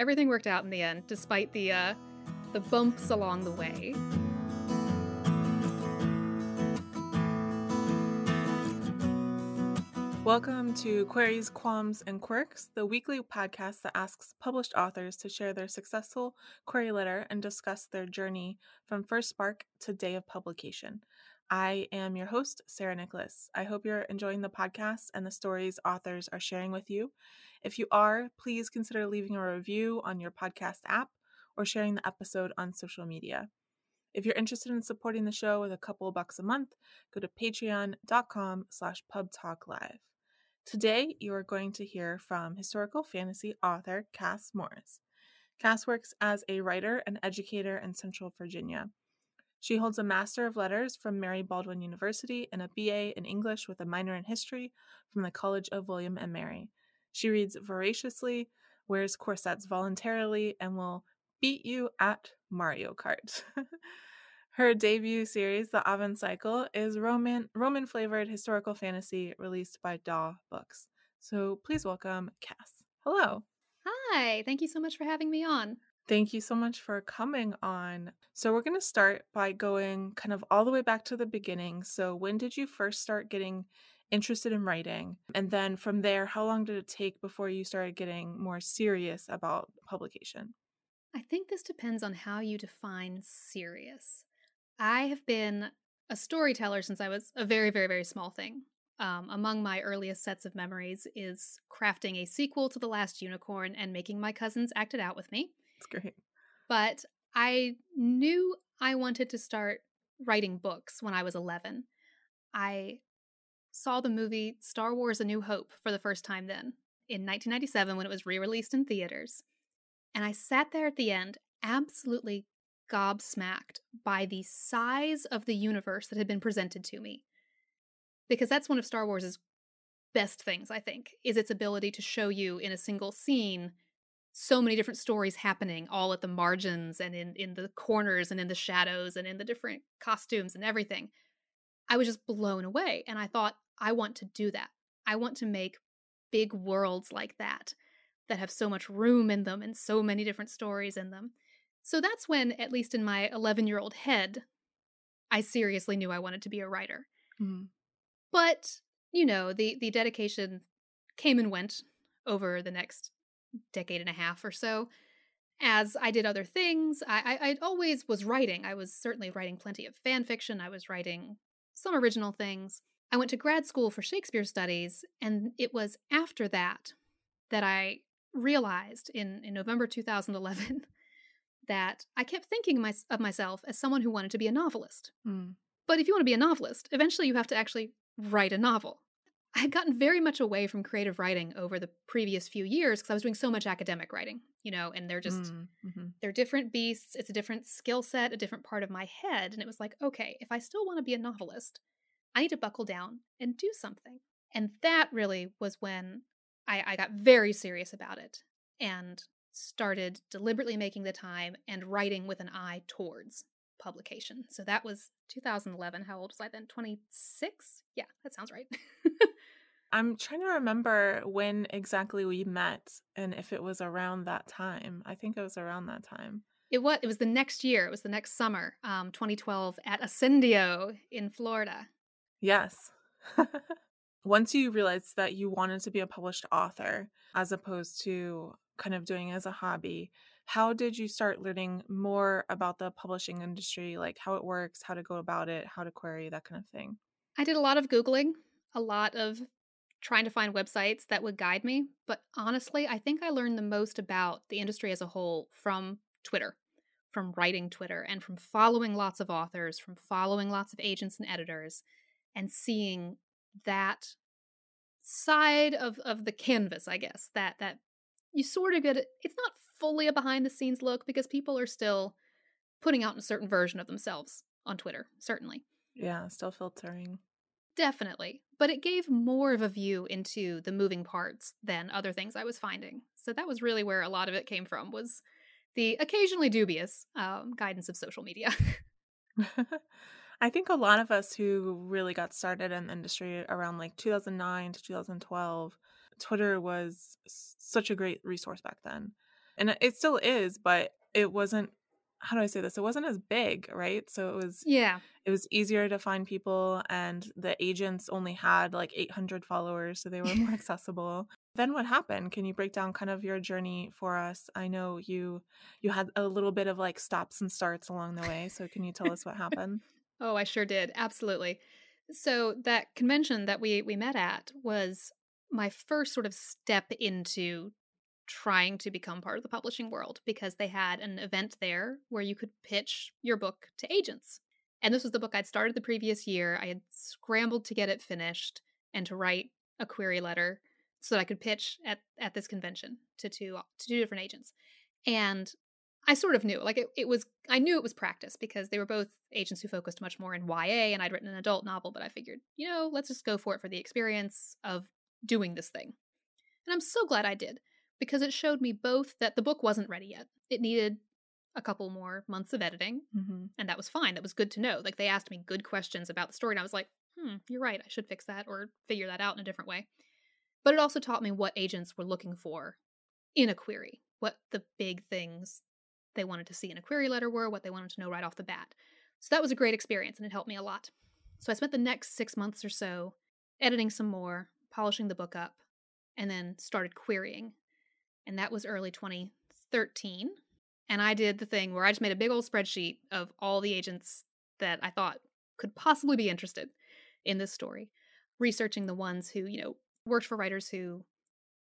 Everything worked out in the end, despite the uh, the bumps along the way. Welcome to Queries, Qualms, and Quirks, the weekly podcast that asks published authors to share their successful query letter and discuss their journey from first spark to day of publication. I am your host, Sarah Nicholas. I hope you're enjoying the podcast and the stories authors are sharing with you. If you are, please consider leaving a review on your podcast app or sharing the episode on social media. If you're interested in supporting the show with a couple bucks a month, go to patreon.com slash pubtalklive. Today, you are going to hear from historical fantasy author Cass Morris. Cass works as a writer and educator in Central Virginia. She holds a Master of Letters from Mary Baldwin University and a BA in English with a minor in history from the College of William and Mary. She reads voraciously, wears corsets voluntarily, and will beat you at Mario Kart. Her debut series, The Aven Cycle, is Roman Roman flavored historical fantasy released by Daw Books. So please welcome Cass. Hello. Hi, thank you so much for having me on. Thank you so much for coming on. So we're going to start by going kind of all the way back to the beginning. So when did you first start getting interested in writing? And then from there, how long did it take before you started getting more serious about publication? I think this depends on how you define serious. I have been a storyteller since I was a very, very, very small thing. Um, among my earliest sets of memories is crafting a sequel to The Last Unicorn and making my cousins act it out with me. It's great. But I knew I wanted to start writing books when I was 11. I saw the movie Star Wars A New Hope for the first time then, in 1997 when it was re released in theaters. And I sat there at the end, absolutely gobsmacked by the size of the universe that had been presented to me. Because that's one of Star Wars' best things, I think, is its ability to show you in a single scene so many different stories happening all at the margins and in, in the corners and in the shadows and in the different costumes and everything. I was just blown away. And I thought, I want to do that. I want to make big worlds like that, that have so much room in them and so many different stories in them. So that's when, at least in my 11 year old head, I seriously knew I wanted to be a writer. Mm-hmm. But, you know, the, the dedication came and went over the next decade and a half or so. As I did other things, I, I, I always was writing. I was certainly writing plenty of fan fiction. I was writing some original things. I went to grad school for Shakespeare studies, and it was after that that I realized in, in November 2011 that I kept thinking my, of myself as someone who wanted to be a novelist. Mm. But if you want to be a novelist, eventually you have to actually write a novel. I had gotten very much away from creative writing over the previous few years because I was doing so much academic writing, you know, and they're just mm, mm-hmm. they're different beasts. It's a different skill set, a different part of my head, and it was like, okay, if I still want to be a novelist, I need to buckle down and do something. And that really was when I, I got very serious about it and started deliberately making the time and writing with an eye towards publication. So that was 2011. How old was I then? 26? Yeah, that sounds right. I'm trying to remember when exactly we met and if it was around that time. I think it was around that time. It was. It was the next year. It was the next summer, um, 2012, at Ascendio in Florida. Yes. Once you realized that you wanted to be a published author as opposed to kind of doing it as a hobby, how did you start learning more about the publishing industry, like how it works, how to go about it, how to query, that kind of thing? I did a lot of Googling, a lot of trying to find websites that would guide me. But honestly, I think I learned the most about the industry as a whole from Twitter, from writing Twitter, and from following lots of authors, from following lots of agents and editors, and seeing that side of, of the canvas, I guess, that that you sort of get it. it's not fully a behind the scenes look because people are still putting out a certain version of themselves on Twitter, certainly. Yeah, still filtering. Definitely. But it gave more of a view into the moving parts than other things I was finding. So that was really where a lot of it came from was the occasionally dubious um, guidance of social media. I think a lot of us who really got started in the industry around like 2009 to 2012, Twitter was such a great resource back then. And it still is, but it wasn't how do I say this? It wasn't as big, right? So it was Yeah. it was easier to find people and the agents only had like 800 followers, so they were more accessible. Then what happened? Can you break down kind of your journey for us? I know you you had a little bit of like stops and starts along the way, so can you tell us what happened? Oh, I sure did. Absolutely. So that convention that we we met at was my first sort of step into trying to become part of the publishing world because they had an event there where you could pitch your book to agents. And this was the book I'd started the previous year. I had scrambled to get it finished and to write a query letter so that I could pitch at, at this convention to two to two different agents. And I sort of knew, like it, it was, I knew it was practice because they were both agents who focused much more in YA, and I'd written an adult novel. But I figured, you know, let's just go for it for the experience of doing this thing. And I'm so glad I did because it showed me both that the book wasn't ready yet. It needed a couple more months of editing, Mm-hmm. and that was fine. That was good to know. Like they asked me good questions about the story, and I was like, hmm, you're right. I should fix that or figure that out in a different way. But it also taught me what agents were looking for in a query, what the big things they wanted to see in a query letter were, what they wanted to know right off the bat. So that was a great experience and it helped me a lot. So I spent the next six months or so editing some more, polishing the book up, and then started querying. And that was early 2013. And I did the thing where I just made a big old spreadsheet of all the agents that I thought could possibly be interested in this story, researching the ones who, you know, worked for writers who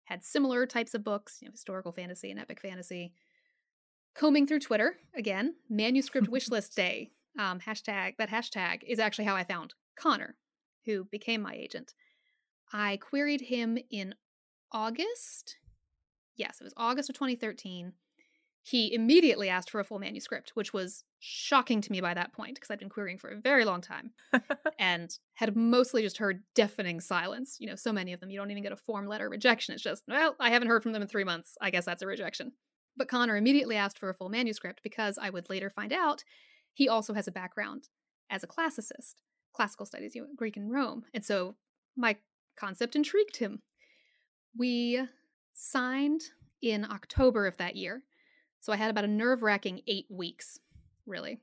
had similar types of books, you know, historical fantasy and epic fantasy. Combing through Twitter again, manuscript wishlist day. Um, hashtag that hashtag is actually how I found Connor, who became my agent. I queried him in August. Yes, it was August of 2013. He immediately asked for a full manuscript, which was shocking to me by that point because I'd been querying for a very long time and had mostly just heard deafening silence. You know, so many of them, you don't even get a form letter rejection. It's just, well, I haven't heard from them in three months. I guess that's a rejection. But Connor immediately asked for a full manuscript because I would later find out he also has a background as a classicist, classical studies, you know, Greek and Rome. And so my concept intrigued him. We signed in October of that year. So I had about a nerve wracking eight weeks, really,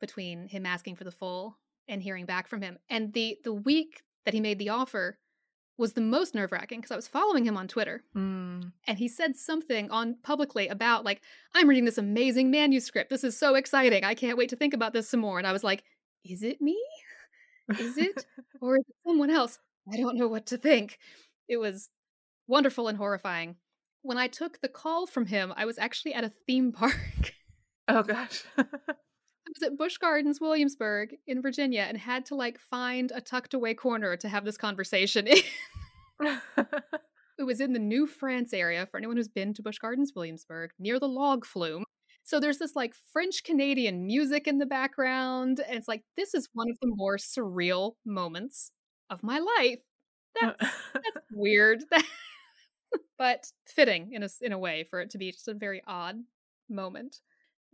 between him asking for the full and hearing back from him. And the the week that he made the offer was the most nerve wracking because I was following him on Twitter Mm. and he said something on publicly about like I'm reading this amazing manuscript. This is so exciting. I can't wait to think about this some more. And I was like, is it me? Is it or is it someone else? I don't know what to think. It was wonderful and horrifying. When I took the call from him, I was actually at a theme park. oh gosh. I was at Busch Gardens, Williamsburg, in Virginia, and had to like find a tucked away corner to have this conversation in. it was in the New France area for anyone who's been to Busch Gardens, Williamsburg, near the log flume. So there's this like French Canadian music in the background. And it's like, this is one of the more surreal moments of my life. That's, that's weird. but fitting in a, in a way for it to be just a very odd moment.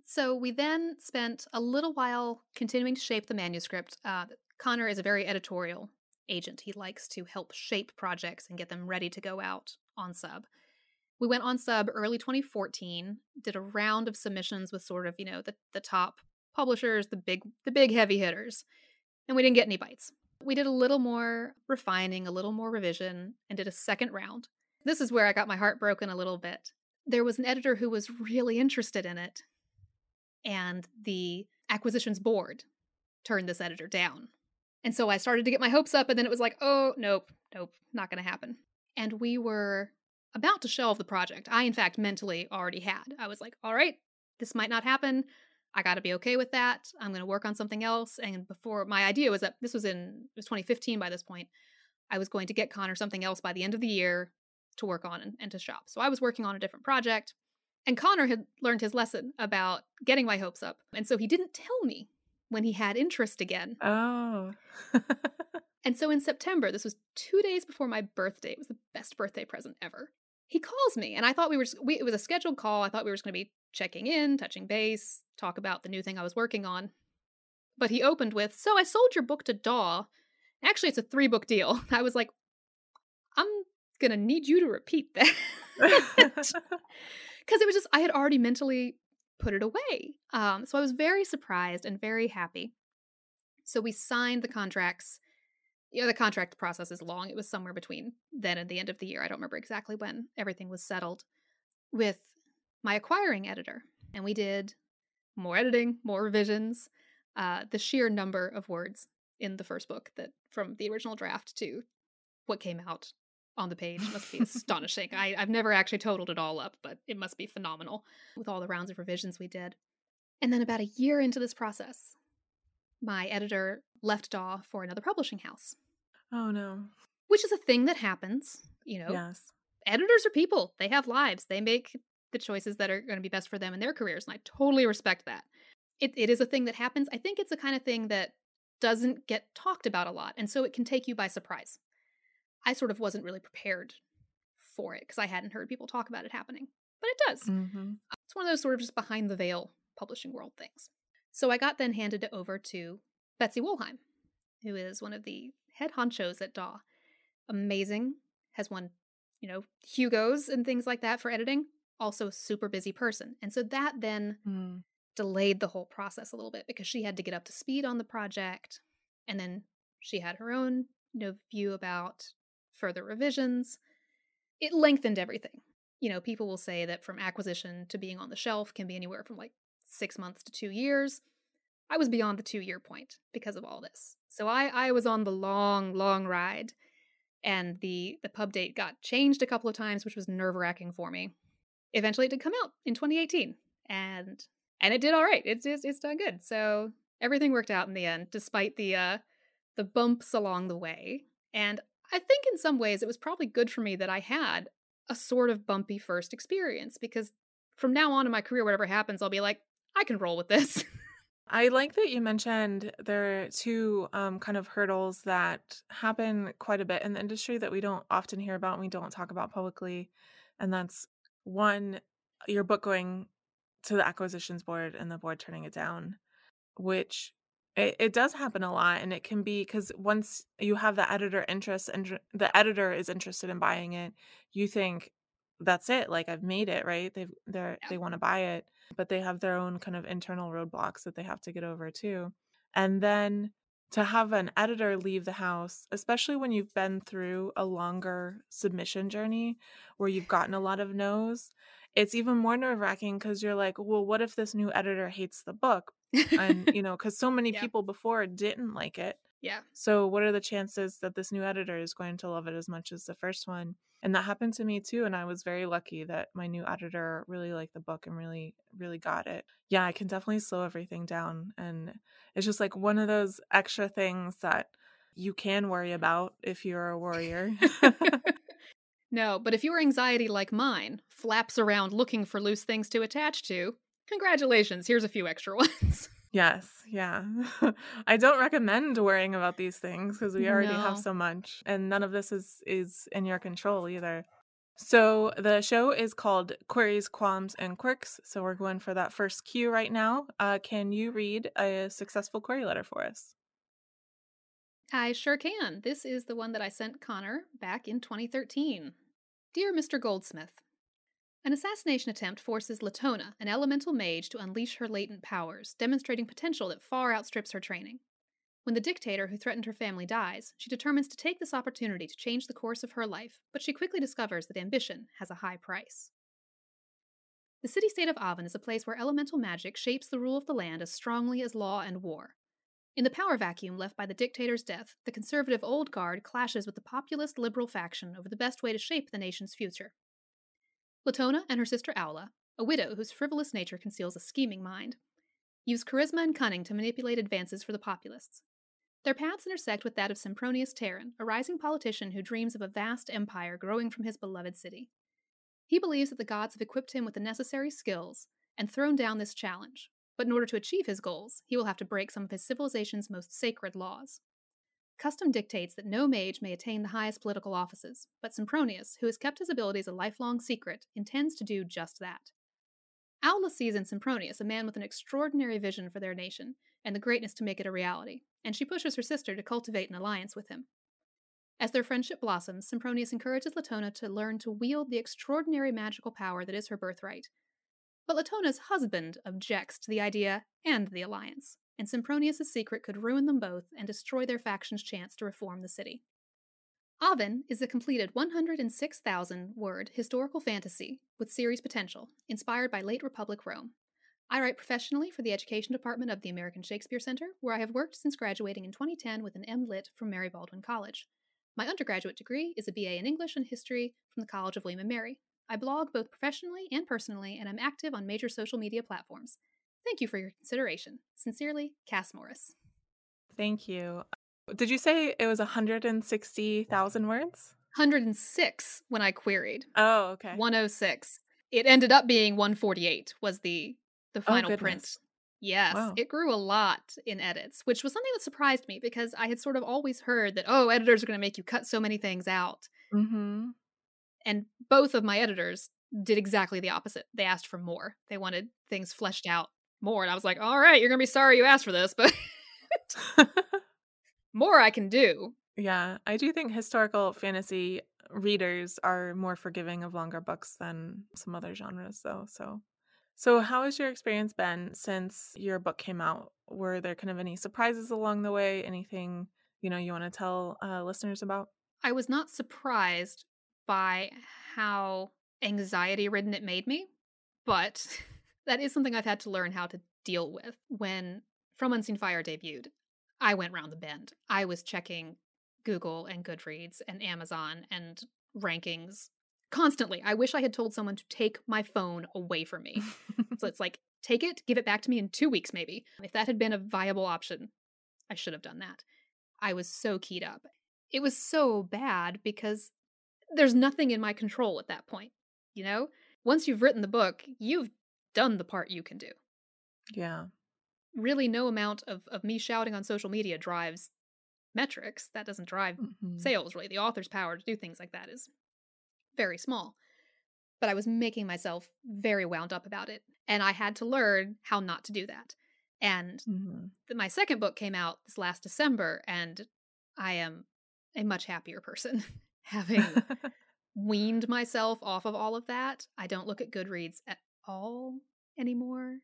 So we then spent a little while continuing to shape the manuscript. Uh, Connor is a very editorial agent. He likes to help shape projects and get them ready to go out on sub. We went on sub early 2014, did a round of submissions with sort of, you know, the, the top publishers, the big the big heavy hitters. And we didn't get any bites. We did a little more refining, a little more revision, and did a second round. This is where I got my heart broken a little bit. There was an editor who was really interested in it, and the acquisitions board turned this editor down. And so I started to get my hopes up, and then it was like, oh, nope, nope, not going to happen. And we were about to shelve the project. I, in fact, mentally already had. I was like, all right, this might not happen. I got to be okay with that. I'm going to work on something else. And before my idea was that this was in it was 2015 by this point, I was going to get Connor something else by the end of the year to work on and, and to shop. So I was working on a different project. And Connor had learned his lesson about getting my hopes up. And so he didn't tell me when he had interest again. Oh. and so in September, this was two days before my birthday. It was the best birthday present ever. He calls me, and I thought we were, just, we, it was a scheduled call. I thought we were just going to be checking in, touching base, talk about the new thing I was working on. But he opened with, So I sold your book to Daw. Actually, it's a three book deal. I was like, I'm going to need you to repeat that. Because it was just, I had already mentally put it away. Um, so I was very surprised and very happy. So we signed the contracts. You know, the contract process is long. It was somewhere between then and the end of the year. I don't remember exactly when everything was settled with my acquiring editor. And we did more editing, more revisions, uh, the sheer number of words in the first book that from the original draft to what came out on the page must be astonishing. I, I've never actually totaled it all up, but it must be phenomenal with all the rounds of revisions we did. And then about a year into this process, my editor left DAW for another publishing house. Oh no. Which is a thing that happens, you know. Yes. Editors are people. They have lives. They make the choices that are going to be best for them in their careers, and I totally respect that. It it is a thing that happens. I think it's a kind of thing that doesn't get talked about a lot, and so it can take you by surprise. I sort of wasn't really prepared for it because I hadn't heard people talk about it happening. But it does. Mm-hmm. It's one of those sort of just behind the veil publishing world things. So I got then handed it over to Betsy Wollheim, who is one of the head honchos at DAW. Amazing, has won, you know, Hugos and things like that for editing. Also, super busy person. And so that then Mm. delayed the whole process a little bit because she had to get up to speed on the project. And then she had her own, you know, view about further revisions. It lengthened everything. You know, people will say that from acquisition to being on the shelf can be anywhere from like six months to two years. I was beyond the two year point because of all this. So I, I was on the long, long ride. And the, the pub date got changed a couple of times, which was nerve wracking for me. Eventually, it did come out in 2018, and and it did all right. It's it's, it's done good. So everything worked out in the end, despite the uh, the bumps along the way. And I think in some ways it was probably good for me that I had a sort of bumpy first experience because from now on in my career, whatever happens, I'll be like, I can roll with this. I like that you mentioned there are two um, kind of hurdles that happen quite a bit in the industry that we don't often hear about and we don't talk about publicly. And that's one, your book going to the acquisitions board and the board turning it down, which it, it does happen a lot. And it can be because once you have the editor interest and the editor is interested in buying it, you think that's it. Like I've made it, right? They've they're Yeah. they want to buy it, but they have their own kind of internal roadblocks that they have to get over too. And then to have an editor leave the house, especially when you've been through a longer submission journey where you've gotten a lot of no's, it's even more nerve wracking because you're like, well, what if this new editor hates the book? And, you know, because so many Yeah. people before didn't like it. Yeah. So, what are the chances that this new editor is going to love it as much as the first one? And that happened to me too. And I was very lucky that my new editor really liked the book and really, really got it. Yeah, I can definitely slow everything down. And it's just like one of those extra things that you can worry about if you're a warrior. no, but if your anxiety, like mine, flaps around looking for loose things to attach to, congratulations, here's a few extra ones. Yes, yeah. I don't recommend worrying about these things because we already No. have so much, and none of this is is in your control either. So the show is called Queries, Qualms, and Quirks. So we're going for that first cue right now. Uh, can you read a successful query letter for us? I sure can. This is the one that I sent Connor back in 2013. Dear Mr. Goldsmith, An assassination attempt forces Latona, an elemental mage, to unleash her latent powers, demonstrating potential that far outstrips her training. When the dictator who threatened her family dies, she determines to take this opportunity to change the course of her life, but she quickly discovers that ambition has a high price. The city state of Aven is a place where elemental magic shapes the rule of the land as strongly as law and war. In the power vacuum left by the dictator's death, the conservative old guard clashes with the populist liberal faction over the best way to shape the nation's future. Latona and her sister Aula, a widow whose frivolous nature conceals a scheming mind, use charisma and cunning to manipulate advances for the populists. Their paths intersect with that of Sempronius Terran, a rising politician who dreams of a vast empire growing from his beloved city. He believes that the gods have equipped him with the necessary skills and thrown down this challenge, but in order to achieve his goals, he will have to break some of his civilization's most sacred laws. Custom dictates that no mage may attain the highest political offices, but Sempronius, who has kept his abilities a lifelong secret, intends to do just that. Aula sees in Sempronius a man with an extraordinary vision for their nation and the greatness to make it a reality, and she pushes her sister to cultivate an alliance with him. As their friendship blossoms, Sempronius encourages Latona to learn to wield the extraordinary magical power that is her birthright. But Latona's husband objects to the idea and the alliance and Sempronius' secret could ruin them both and destroy their faction's chance to reform the city. Aven is a completed 106,000 word historical fantasy with series potential, inspired by late Republic Rome. I write professionally for the Education Department of the American Shakespeare Center, where I have worked since graduating in 2010 with an M.Lit from Mary Baldwin College. My undergraduate degree is a BA in English and History from the College of William and Mary. I blog both professionally and personally, and I'm active on major social media platforms. Thank you for your consideration. Sincerely, Cass Morris. Thank you. Did you say it was 160,000 words? 106 when I queried. Oh, okay. 106. It ended up being 148 was the the oh, final oh, print. Yes, wow. it grew a lot in edits, which was something that surprised me because I had sort of always heard that oh, editors are going to make you cut so many things out. hmm And both of my editors did exactly the opposite. They asked for more. They wanted things fleshed out more. And I was like, all right, you're going to be sorry you asked for this, but more I can do. Yeah, I do think historical fantasy readers are more forgiving of longer books than some other genres, though. So, so how has your experience been since your book came out? Were there kind of any surprises along the way? Anything you know you want to tell uh, listeners about? I was not surprised by how anxiety ridden it made me, but that is something I've had to learn how to deal with. When From Unseen Fire debuted, I went round the bend. I was checking Google and Goodreads and Amazon and rankings constantly. I wish I had told someone to take my phone away from me. so it's like, take it, give it back to me in two weeks, maybe. If that had been a viable option, I should have done that. I was so keyed up. It was so bad because there's nothing in my control at that point. You know, once you've written the book, you've done the part you can do. Yeah. Really, no amount of, of me shouting on social media drives metrics. That doesn't drive mm-hmm. sales, really. The author's power to do things like that is very small. But I was making myself very wound up about it. And I had to learn how not to do that. And mm-hmm. my second book came out this last December, and I am a much happier person having weaned myself off of all of that. I don't look at Goodreads at all anymore.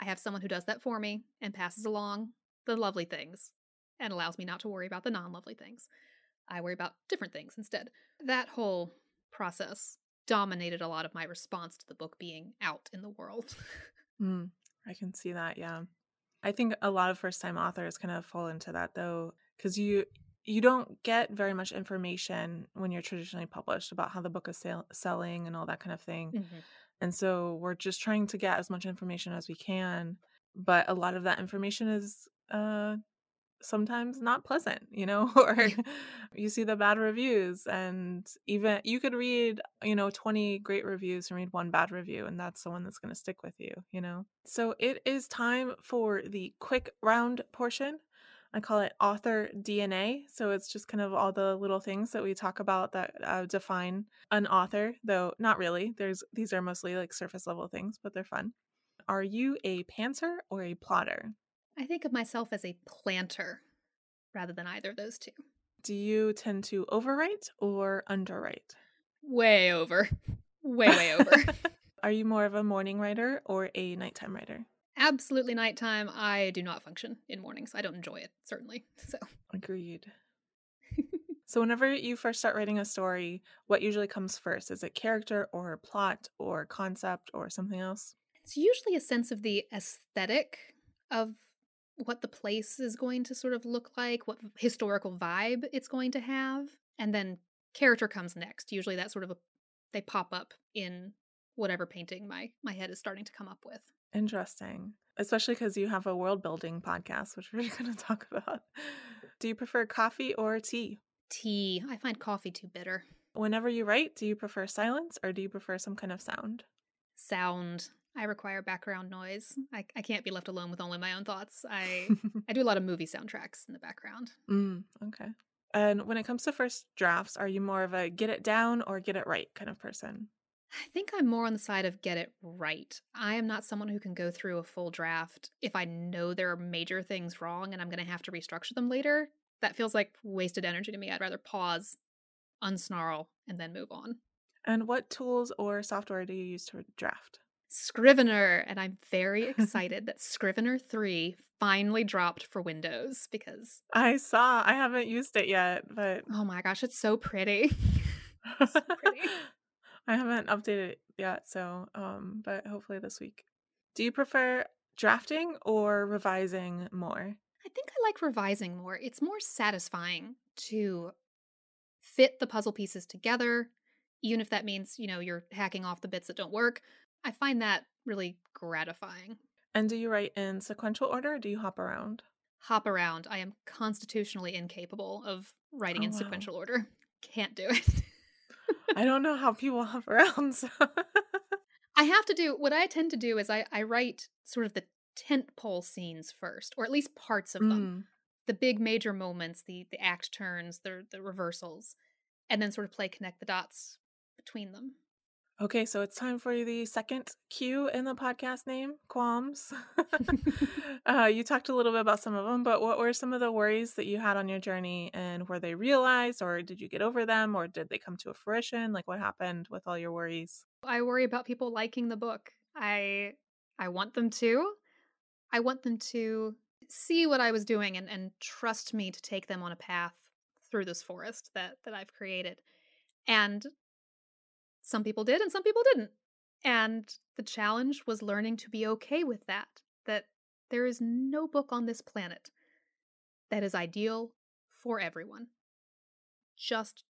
I have someone who does that for me and passes along the lovely things and allows me not to worry about the non lovely things. I worry about different things instead. That whole process dominated a lot of my response to the book being out in the world. mm, I can see that, yeah. I think a lot of first time authors kind of fall into that though, because you you don't get very much information when you're traditionally published about how the book is sale- selling and all that kind of thing. Mm-hmm. And so we're just trying to get as much information as we can, but a lot of that information is uh sometimes not pleasant, you know, or you see the bad reviews and even you could read, you know, 20 great reviews and read one bad review and that's the one that's going to stick with you, you know. So it is time for the quick round portion. I call it author DNA. So it's just kind of all the little things that we talk about that uh, define an author, though not really. There's these are mostly like surface level things, but they're fun. Are you a pantser or a plotter? I think of myself as a planter rather than either of those two. Do you tend to overwrite or underwrite? Way over. Way, way over. are you more of a morning writer or a nighttime writer? Absolutely nighttime. I do not function in mornings. I don't enjoy it, certainly. So agreed. so whenever you first start writing a story, what usually comes first? Is it character or plot or concept or something else? It's usually a sense of the aesthetic of what the place is going to sort of look like, what historical vibe it's going to have, and then character comes next. Usually that sort of a, they pop up in whatever painting my my head is starting to come up with. Interesting. Especially because you have a world building podcast, which we're going to talk about. Do you prefer coffee or tea? Tea. I find coffee too bitter. Whenever you write, do you prefer silence or do you prefer some kind of sound? Sound. I require background noise. I, I can't be left alone with only my own thoughts. I I do a lot of movie soundtracks in the background. Mm, okay. And when it comes to first drafts, are you more of a get it down or get it right kind of person? I think I'm more on the side of get it right. I am not someone who can go through a full draft if I know there are major things wrong and I'm going to have to restructure them later. That feels like wasted energy to me. I'd rather pause, unsnarl, and then move on. And what tools or software do you use to draft? Scrivener, and I'm very excited that Scrivener 3 finally dropped for Windows because I saw. I haven't used it yet, but oh my gosh, it's so pretty. it's so pretty. I haven't updated it yet, so um but hopefully this week. Do you prefer drafting or revising more? I think I like revising more. It's more satisfying to fit the puzzle pieces together, even if that means, you know, you're hacking off the bits that don't work. I find that really gratifying. And do you write in sequential order or do you hop around? Hop around. I am constitutionally incapable of writing oh, in wow. sequential order. Can't do it. I don't know how people hop around. So. I have to do what I tend to do is I, I write sort of the tent pole scenes first, or at least parts of them. Mm. The big major moments, the the act turns, the the reversals, and then sort of play connect the dots between them. Okay, so it's time for the second Q in the podcast name, Qualms. uh, you talked a little bit about some of them, but what were some of the worries that you had on your journey and were they realized or did you get over them or did they come to a fruition? Like what happened with all your worries? I worry about people liking the book. I I want them to. I want them to see what I was doing and, and trust me to take them on a path through this forest that that I've created. And some people did and some people didn't. And the challenge was learning to be okay with that, that there is no book on this planet that is ideal for everyone. Just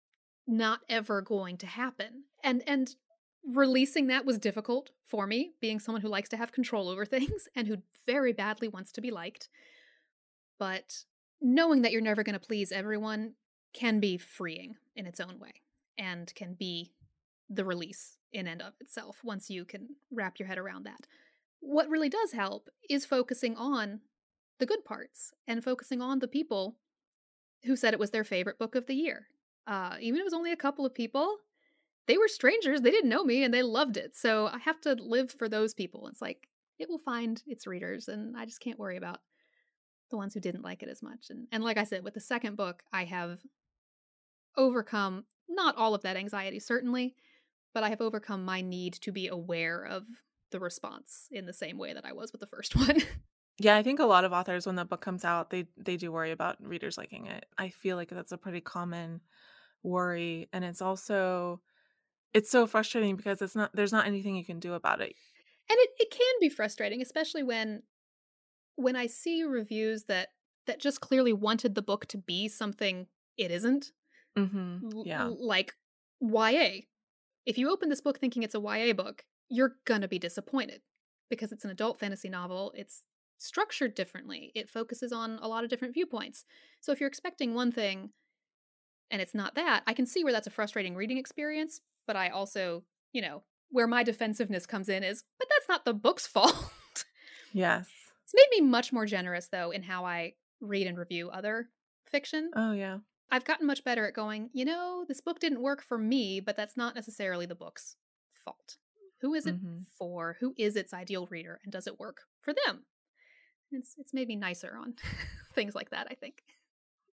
not ever going to happen. And and releasing that was difficult for me, being someone who likes to have control over things and who very badly wants to be liked. But knowing that you're never going to please everyone can be freeing in its own way and can be the release in and of itself once you can wrap your head around that. What really does help is focusing on the good parts and focusing on the people who said it was their favorite book of the year. Uh, even if it was only a couple of people, they were strangers. They didn't know me and they loved it. So I have to live for those people. It's like it will find its readers, and I just can't worry about the ones who didn't like it as much. And and like I said, with the second book, I have overcome not all of that anxiety, certainly, but I have overcome my need to be aware of the response in the same way that I was with the first one. yeah, I think a lot of authors when the book comes out, they they do worry about readers liking it. I feel like that's a pretty common worry and it's also it's so frustrating because it's not there's not anything you can do about it. And it, it can be frustrating, especially when when I see reviews that that just clearly wanted the book to be something it isn't. Mm-hmm. Yeah. L- like YA if you open this book thinking it's a YA book, you're gonna be disappointed because it's an adult fantasy novel. It's structured differently. It focuses on a lot of different viewpoints. So if you're expecting one thing and it's not that, I can see where that's a frustrating reading experience, but I also, you know, where my defensiveness comes in is, but that's not the book's fault. Yes. It's made me much more generous though in how I read and review other fiction. Oh yeah. I've gotten much better at going, you know, this book didn't work for me, but that's not necessarily the book's fault. Who is it mm-hmm. for? Who is its ideal reader? And does it work for them? It's it's made me nicer on things like that, I think.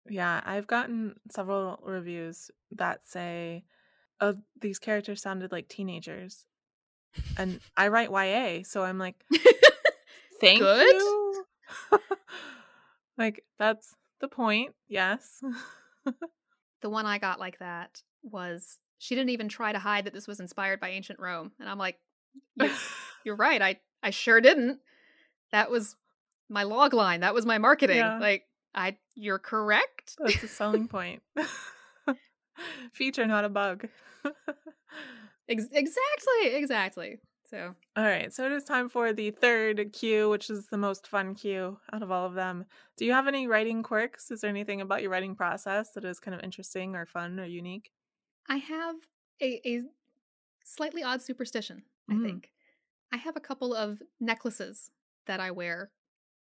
Yeah, I've gotten several reviews that say, "Oh, these characters sounded like teenagers," and I write YA, so I'm like, "Thank Good? you." like that's the point. Yes the one I got like that was she didn't even try to hide that this was inspired by ancient Rome. And I'm like, you're right. I, I sure didn't. That was my log line. That was my marketing. Yeah. Like, I, you're correct. That's a selling point. Feature, not a bug. Ex- exactly. Exactly. So, all right. So it is time for the third cue, which is the most fun cue out of all of them. Do you have any writing quirks? Is there anything about your writing process that is kind of interesting or fun or unique? I have a, a slightly odd superstition, I Mm. think. I have a couple of necklaces that I wear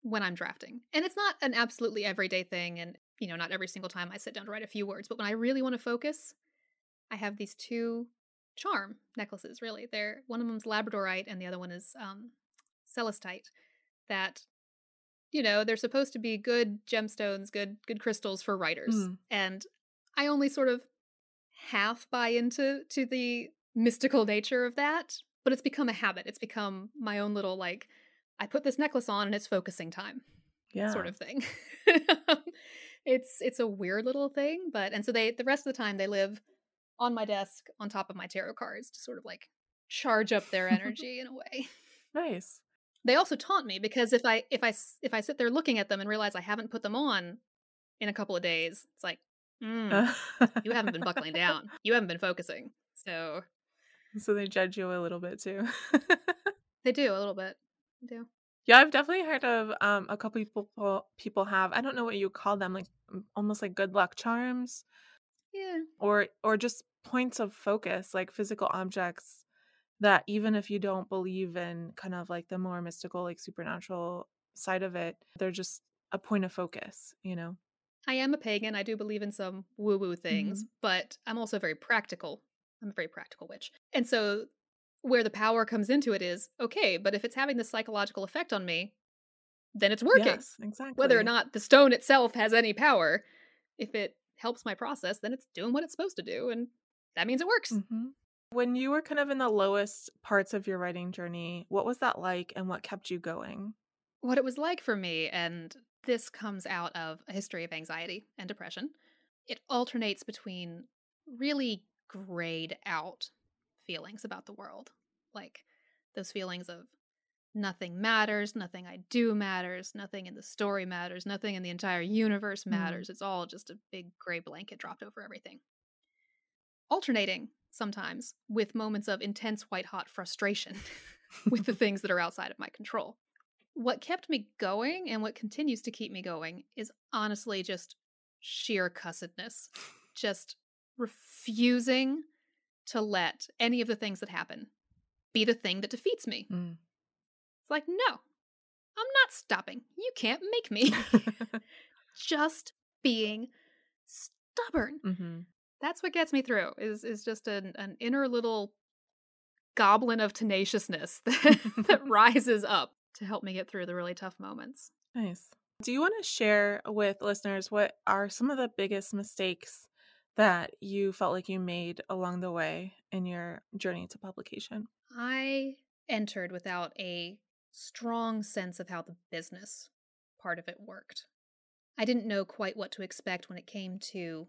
when I'm drafting. And it's not an absolutely everyday thing and you know, not every single time I sit down to write a few words, but when I really want to focus, I have these two charm necklaces, really. They're one of them's labradorite and the other one is um celestite that you know, they're supposed to be good gemstones, good good crystals for writers. Mm. And I only sort of half buy into to the mystical nature of that, but it's become a habit. It's become my own little like I put this necklace on and it's focusing time Yeah. sort of thing. it's it's a weird little thing, but and so they the rest of the time they live on my desk on top of my tarot cards to sort of like charge up their energy in a way. Nice. They also taunt me because if I if I if I sit there looking at them and realize I haven't put them on in a couple of days, it's like, mm, you haven't been buckling down. You haven't been focusing. So so they judge you a little bit too. they do a little bit. They do. yeah, I've definitely heard of um a couple people people have. I don't know what you call them, like almost like good luck charms Yeah. or or just points of focus, like physical objects that even if you don't believe in kind of like the more mystical, like supernatural side of it, they're just a point of focus, you know. I am a pagan. I do believe in some woo woo things, mm-hmm. but I'm also very practical. I'm a very practical witch. And so, where the power comes into it is okay, but if it's having this psychological effect on me, then it's working. Yes, exactly. Whether or not the stone itself has any power, if it helps my process, then it's doing what it's supposed to do. And that means it works. Mhm. When you were kind of in the lowest parts of your writing journey, what was that like and what kept you going? what it was like for me, and this comes out of a history of anxiety and depression. It alternates between really grayed out feelings about the world, like those feelings of nothing matters, nothing I do matters, nothing in the story matters, nothing in the entire universe Mm. matters. It's all just a big gray blanket dropped over everything. Alternating sometimes with moments of intense white hot frustration with the things that are outside of my control what kept me going and what continues to keep me going is honestly just sheer cussedness. Just refusing to let any of the things that happen be the thing that defeats me. Mm. It's like, no, I'm not stopping. You can't make me. just being stubborn. hmm That's what gets me through. Is is just an, an inner little goblin of tenaciousness that, that rises up to help me get through the really tough moments. Nice. Do you want to share with listeners what are some of the biggest mistakes that you felt like you made along the way in your journey to publication? I entered without a strong sense of how the business part of it worked. I didn't know quite what to expect when it came to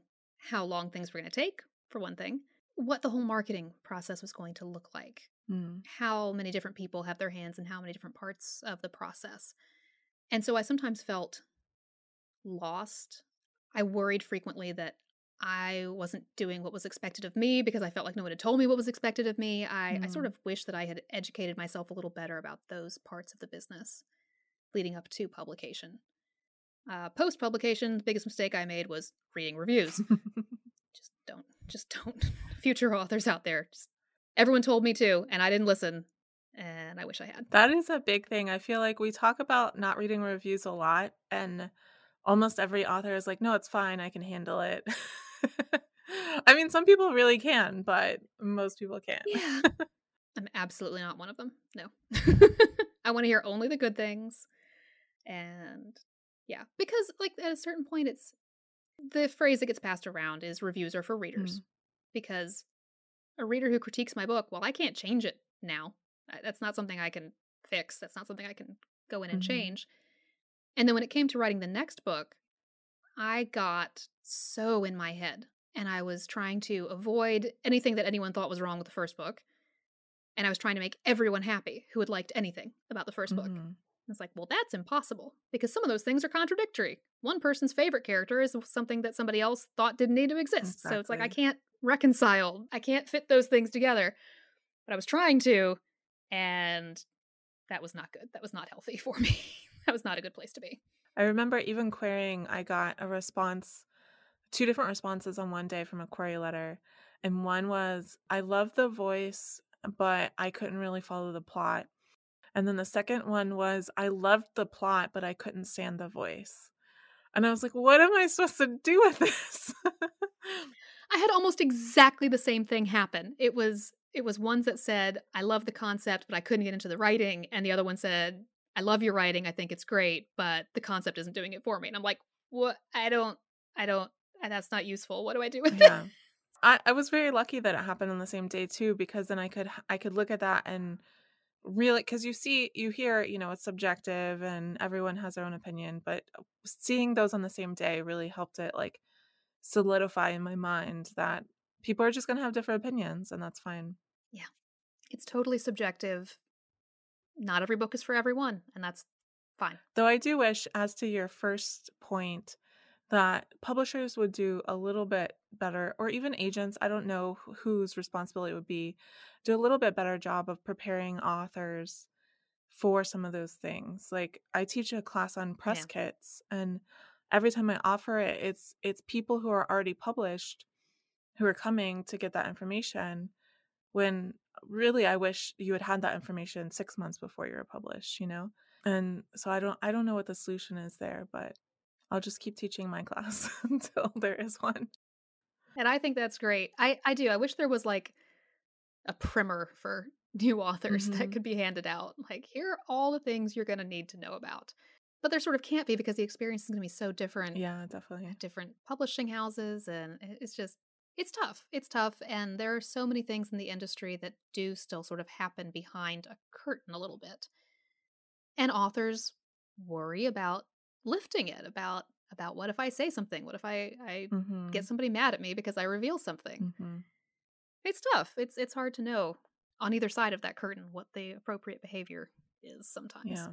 how long things were going to take, for one thing, what the whole marketing process was going to look like, Mm. how many different people have their hands in how many different parts of the process. And so I sometimes felt lost. I worried frequently that I wasn't doing what was expected of me because I felt like no one had told me what was expected of me. I, I sort Mm. of wish that I had educated myself a little better about those parts of the business leading up to publication. Uh, Post publication, the biggest mistake I made was reading reviews. just don't, just don't. Future authors out there, just everyone told me to, and I didn't listen, and I wish I had. That is a big thing. I feel like we talk about not reading reviews a lot, and almost every author is like, no, it's fine. I can handle it. I mean, some people really can, but most people can't. Yeah. I'm absolutely not one of them. No. I want to hear only the good things. And yeah, because like at a certain point it's the phrase that gets passed around is reviews are for readers. Because a reader who critiques my book, well, I can't change it now. That's not something I can fix. That's not something I can go in and Mhm. change. And then when it came to writing the next book, I got so in my head and I was trying to avoid anything that anyone thought was wrong with the first book. And I was trying to make everyone happy who had liked anything about the 1st book. Mhm. It's like, well, that's impossible because some of those things are contradictory. One person's favorite character is something that somebody else thought didn't need to exist. So it's like, I can't reconcile, I can't fit those things together. But I was trying to, and that was not good. That was not healthy for me. that was not a good place to be. I remember even querying, I got a response, two different responses on one day from a query letter. And one was, I love the voice, but I couldn't really follow the plot. And then the second one was, I loved the plot, but I couldn't stand the voice. And I was like, what am I supposed to do with this? I had almost exactly the same thing happen. It was it was ones that said, I love the concept, but I couldn't get into the writing. And the other one said, I love your writing. I think it's great, but the concept isn't doing it for me. And I'm like, what? I don't, I don't, that's not useful. What do I do with yeah. it? I, I was very lucky that it happened on the same day too, because then I could, I could look at that and really, cause you see, you hear, you know, it's subjective and everyone has their own opinion, but seeing those on the same day really helped it like solidify in my mind that people are just going to have different opinions and that's fine. Yeah. It's totally subjective. Not every book is for everyone, and that's fine. Though I do wish, as to your first point, that publishers would do a little bit better, or even agents, I don't know whose responsibility it would be, do a little bit better job of preparing authors for some of those things. Like I teach a class on press yeah. kits and every time I offer it, it's it's people who are already published who are coming to get that information when really I wish you had had that information 6 months before you were published, you know? And so I don't I don't know what the solution is there, but I'll just keep teaching my class until there is one. And I think that's great. I I do. I wish there was like a primer for new authors mm-hmm. that could be handed out. Like here are all the things you're going to need to know about. But there sort of can't be because the experience is going to be so different. Yeah, definitely. Different publishing houses and it's just it's tough. It's tough. And there are so many things in the industry that do still sort of happen behind a curtain a little bit. And authors worry about lifting it, about about what if I say something? What if I, I mm-hmm. get somebody mad at me because I reveal something? Mm-hmm. It's tough. It's it's hard to know on either side of that curtain what the appropriate behavior is sometimes. Yeah.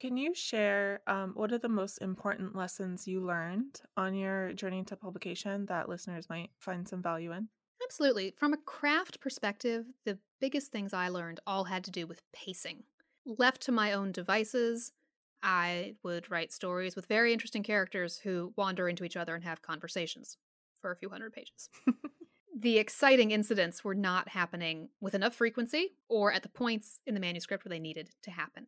Can you share um, what are the most important lessons you learned on your journey to publication that listeners might find some value in? Absolutely. From a craft perspective, the biggest things I learned all had to do with pacing. Left to my own devices, I would write stories with very interesting characters who wander into each other and have conversations for a few hundred pages. the exciting incidents were not happening with enough frequency or at the points in the manuscript where they needed to happen.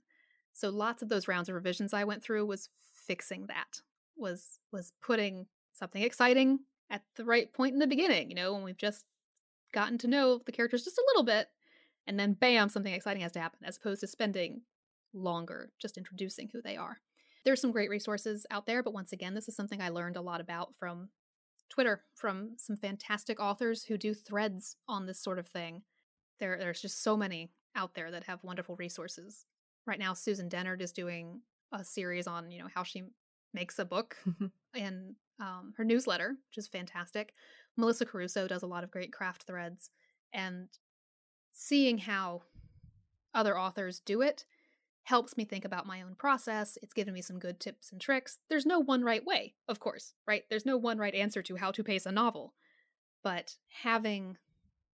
So lots of those rounds of revisions I went through was fixing that. Was was putting something exciting at the right point in the beginning, you know, when we've just gotten to know the characters just a little bit and then bam something exciting has to happen as opposed to spending longer just introducing who they are. There's some great resources out there, but once again, this is something I learned a lot about from Twitter, from some fantastic authors who do threads on this sort of thing. There, there's just so many out there that have wonderful resources right now Susan Dennard is doing a series on you know how she makes a book in um, her newsletter, which is fantastic. Melissa Caruso does a lot of great craft threads, and seeing how other authors do it helps me think about my own process. It's given me some good tips and tricks. There's no one right way, of course, right? There's no one right answer to how to pace a novel. But having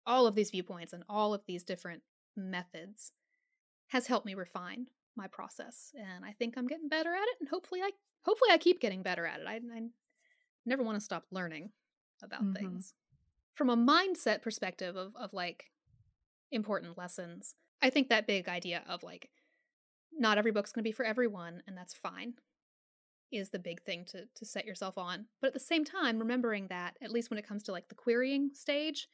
all of these viewpoints and all of these different methods has helped me refine my process and i think i'm getting better at it and hopefully i hopefully i keep getting better at it i, I never want to stop learning about mm-hmm. things from a mindset perspective of, of like important lessons i think that big idea of like not every book's going to be for everyone and that's fine is the big thing to to set yourself on but at the same time remembering that at least when it comes to like the querying stage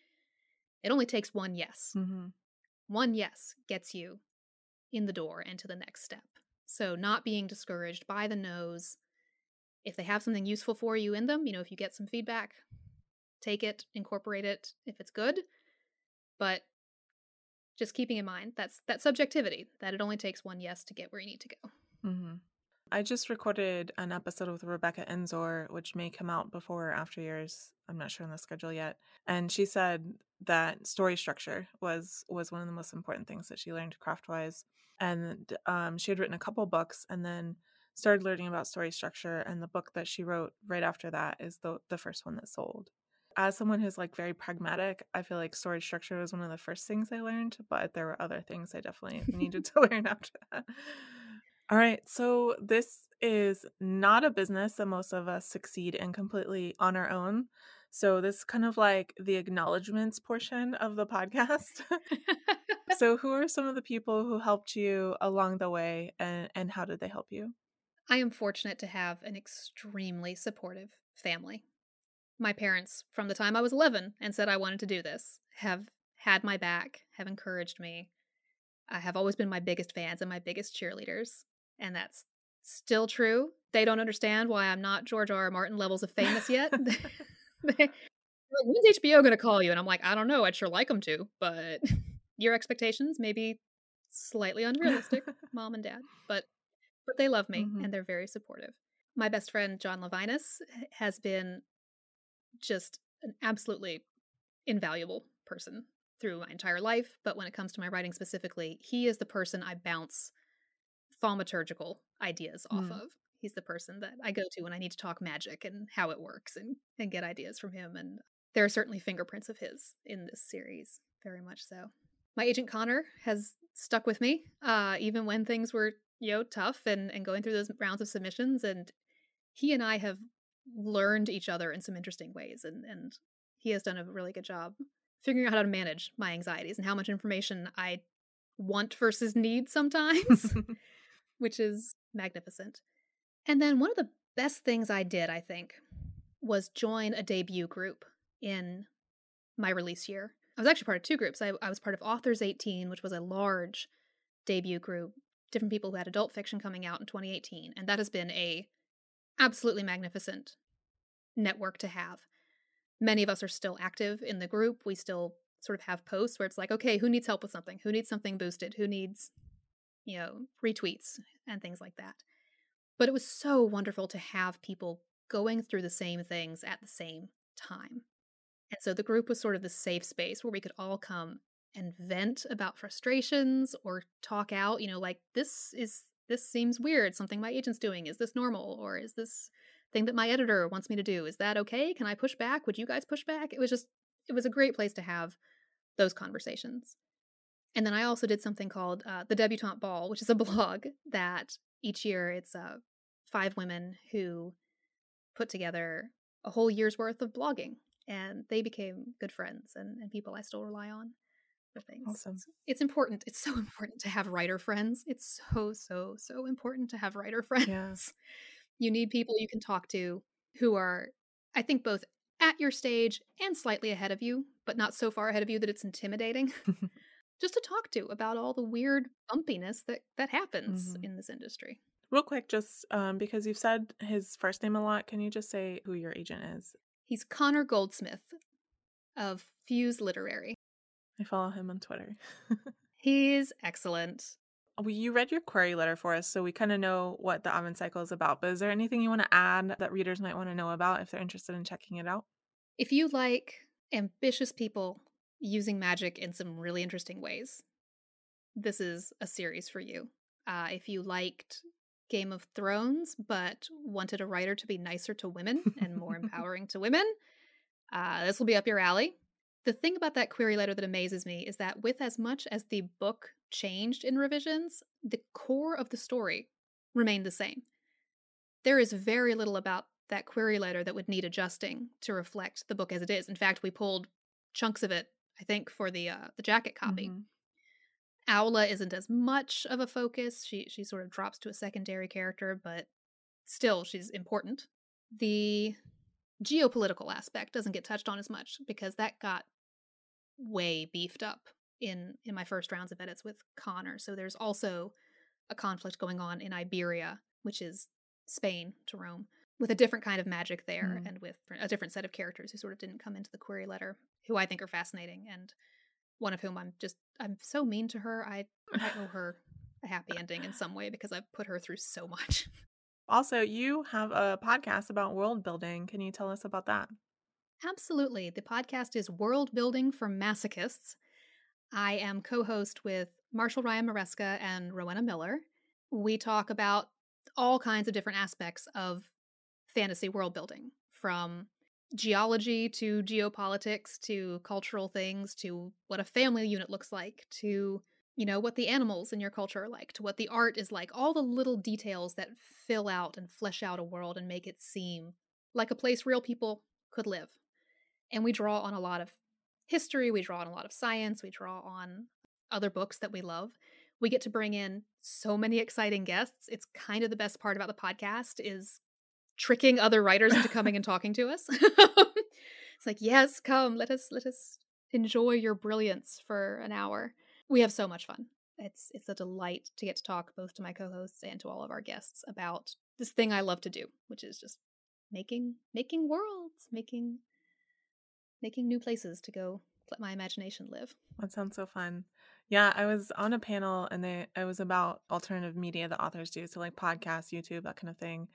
it only takes one yes mm-hmm. one yes gets you in the door and to the next step. So, not being discouraged by the no's. If they have something useful for you in them, you know, if you get some feedback, take it, incorporate it if it's good. But just keeping in mind that's that subjectivity that it only takes one yes to get where you need to go. Mm-hmm. I just recorded an episode with Rebecca Enzor, which may come out before or after yours. I'm not sure on the schedule yet. And she said that story structure was was one of the most important things that she learned craft wise. And um, she had written a couple books and then started learning about story structure. And the book that she wrote right after that is the the first one that sold. As someone who's like very pragmatic, I feel like story structure was one of the first things I learned, but there were other things I definitely needed to learn after that. All right. So this is not a business that most of us succeed in completely on our own. So this is kind of like the acknowledgments portion of the podcast. so who are some of the people who helped you along the way and, and how did they help you? I am fortunate to have an extremely supportive family. My parents, from the time I was 11 and said I wanted to do this, have had my back, have encouraged me, I have always been my biggest fans and my biggest cheerleaders. And that's still true. They don't understand why I'm not George R. R. Martin levels of famous yet. they, when's HBO going to call you? And I'm like, I don't know. I'd sure like them to, but your expectations may be slightly unrealistic, mom and dad. But but they love me mm-hmm. and they're very supportive. My best friend John Levinus has been just an absolutely invaluable person through my entire life, but when it comes to my writing specifically, he is the person I bounce thaumaturgical ideas off mm. of. He's the person that I go to when I need to talk magic and how it works and, and get ideas from him. And there are certainly fingerprints of his in this series, very much so. My agent Connor has stuck with me, uh, even when things were, you know, tough and, and going through those rounds of submissions. And he and I have learned each other in some interesting ways. And, and he has done a really good job figuring out how to manage my anxieties and how much information I want versus need sometimes, which is magnificent. And then one of the best things I did, I think, was join a debut group in my release year. I was actually part of two groups. I, I was part of Authors 18, which was a large debut group, different people who had adult fiction coming out in 2018. And that has been a absolutely magnificent network to have many of us are still active in the group. We still sort of have posts where it's like, okay, who needs help with something? Who needs something boosted? Who needs, you know, retweets and things like that. But it was so wonderful to have people going through the same things at the same time. And so the group was sort of the safe space where we could all come and vent about frustrations or talk out, you know, like this is this seems weird, something my agent's doing. Is this normal or is this thing that my editor wants me to do. Is that okay? Can I push back? Would you guys push back? It was just, it was a great place to have those conversations. And then I also did something called uh, the Debutante Ball, which is a blog that each year it's uh, five women who put together a whole year's worth of blogging. And they became good friends and, and people I still rely on for things. Awesome. It's, it's, important. It's so important to have writer friends. It's so, so, so important to have writer friends. Yeah. You need people you can talk to who are, I think, both at your stage and slightly ahead of you, but not so far ahead of you that it's intimidating. just to talk to about all the weird bumpiness that that happens mm-hmm. in this industry. Real quick, just um, because you've said his first name a lot, can you just say who your agent is? He's Connor Goldsmith of Fuse Literary. I follow him on Twitter. He's excellent. Well, you read your query letter for us, so we kind of know what the Aven Cycle is about. But is there anything you want to add that readers might want to know about if they're interested in checking it out? If you like ambitious people using magic in some really interesting ways, this is a series for you. Uh, if you liked Game of Thrones but wanted a writer to be nicer to women and more empowering to women, uh, this will be up your alley. The thing about that query letter that amazes me is that, with as much as the book changed in revisions, the core of the story remained the same. There is very little about that query letter that would need adjusting to reflect the book as it is. In fact, we pulled chunks of it, I think, for the uh, the jacket copy. Mm-hmm. Aula isn't as much of a focus. She she sort of drops to a secondary character, but still she's important. The geopolitical aspect doesn't get touched on as much because that got way beefed up in in my first rounds of edits with Connor. So there's also a conflict going on in Iberia, which is Spain to Rome, with a different kind of magic there mm. and with a different set of characters who sort of didn't come into the query letter, who I think are fascinating and one of whom I'm just I'm so mean to her. I I owe her a happy ending in some way because I've put her through so much. Also, you have a podcast about world building. Can you tell us about that? Absolutely. The podcast is World Building for Masochists. I am co host with Marshall Ryan Maresca and Rowena Miller. We talk about all kinds of different aspects of fantasy world building, from geology to geopolitics to cultural things to what a family unit looks like to you know what the animals in your culture are like to what the art is like all the little details that fill out and flesh out a world and make it seem like a place real people could live And we draw on a lot of history, we draw on a lot of science, we draw on other books that we love. We get to bring in so many exciting guests. It's kind of the best part about the podcast is tricking other writers into coming and talking to us. it's like, yes, come, let us let us enjoy your brilliance for an hour. We have so much fun. It's it's a delight to get to talk both to my co-hosts and to all of our guests about this thing I love to do, which is just making making worlds, making making new places to go let my imagination live. That sounds so fun. Yeah, I was on a panel and they it was about alternative media that authors do, so like podcasts, YouTube, that kind of thing.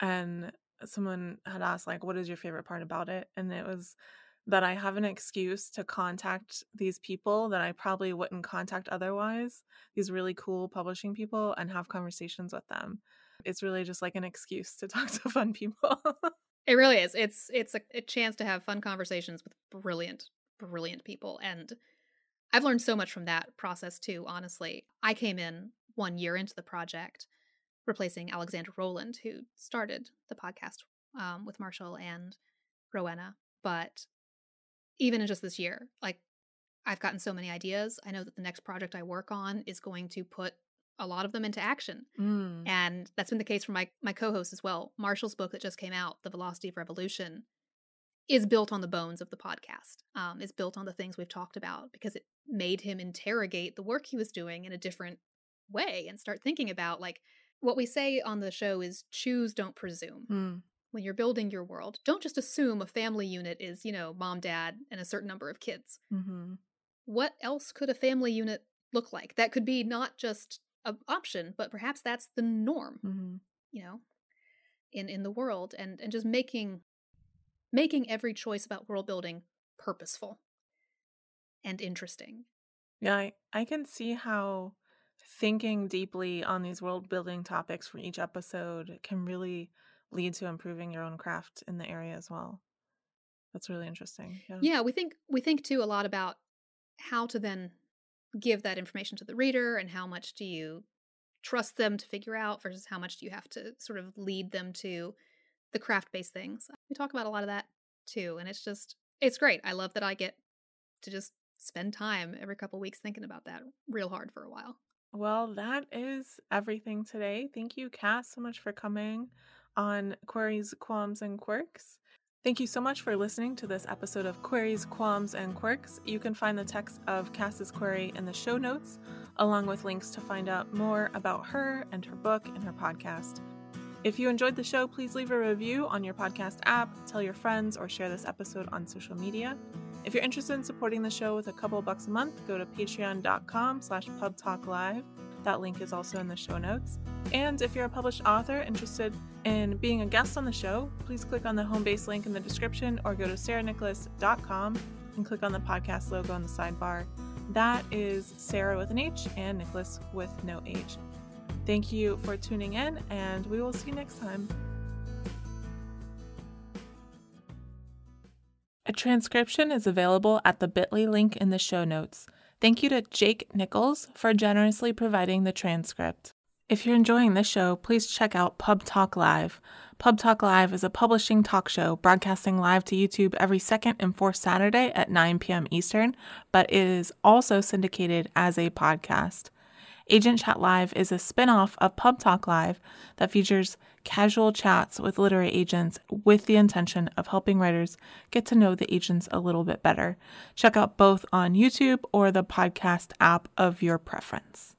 And someone had asked like what is your favorite part about it? And it was that I have an excuse to contact these people that I probably wouldn't contact otherwise, these really cool publishing people, and have conversations with them. It's really just like an excuse to talk to fun people. it really is. It's it's a, a chance to have fun conversations with brilliant, brilliant people. And I've learned so much from that process too, honestly. I came in one year into the project, replacing Alexandra Rowland, who started the podcast um, with Marshall and Rowena. But even in just this year, like I've gotten so many ideas. I know that the next project I work on is going to put a lot of them into action. Mm. And that's been the case for my my co-host as well. Marshall's book that just came out, The Velocity of Revolution, is built on the bones of the podcast. Um, is built on the things we've talked about because it made him interrogate the work he was doing in a different way and start thinking about like what we say on the show is choose, don't presume. Mm when you're building your world, don't just assume a family unit is, you know, mom, dad, and a certain number of kids. Mm-hmm. What else could a family unit look like? That could be not just an option, but perhaps that's the norm, mm-hmm. you know, in in the world, and and just making making every choice about world building purposeful and interesting. Yeah, I, I can see how thinking deeply on these world building topics for each episode can really lead to improving your own craft in the area as well. That's really interesting. Yeah. Yeah, we think we think too a lot about how to then give that information to the reader and how much do you trust them to figure out versus how much do you have to sort of lead them to the craft-based things. We talk about a lot of that too and it's just it's great. I love that I get to just spend time every couple weeks thinking about that real hard for a while. Well, that is everything today. Thank you, Cass, so much for coming on Queries, Qualms, and Quirks. Thank you so much for listening to this episode of Queries, Qualms, and Quirks. You can find the text of Cass's query in the show notes, along with links to find out more about her and her book and her podcast. If you enjoyed the show, please leave a review on your podcast app, tell your friends, or share this episode on social media. If you're interested in supporting the show with a couple bucks a month, go to patreon.com slash pubtalklive. That link is also in the show notes. And if you're a published author interested in being a guest on the show, please click on the home base link in the description or go to sarahnicholas.com and click on the podcast logo on the sidebar. That is Sarah with an H and Nicholas with no H. Thank you for tuning in, and we will see you next time. A transcription is available at the bit.ly link in the show notes. Thank you to Jake Nichols for generously providing the transcript. If you're enjoying this show, please check out Pub Talk Live. Pub Talk Live is a publishing talk show broadcasting live to YouTube every second and fourth Saturday at 9 p.m. Eastern, but it is also syndicated as a podcast. Agent Chat Live is a spin off of Pub Talk Live that features casual chats with literary agents with the intention of helping writers get to know the agents a little bit better. Check out both on YouTube or the podcast app of your preference.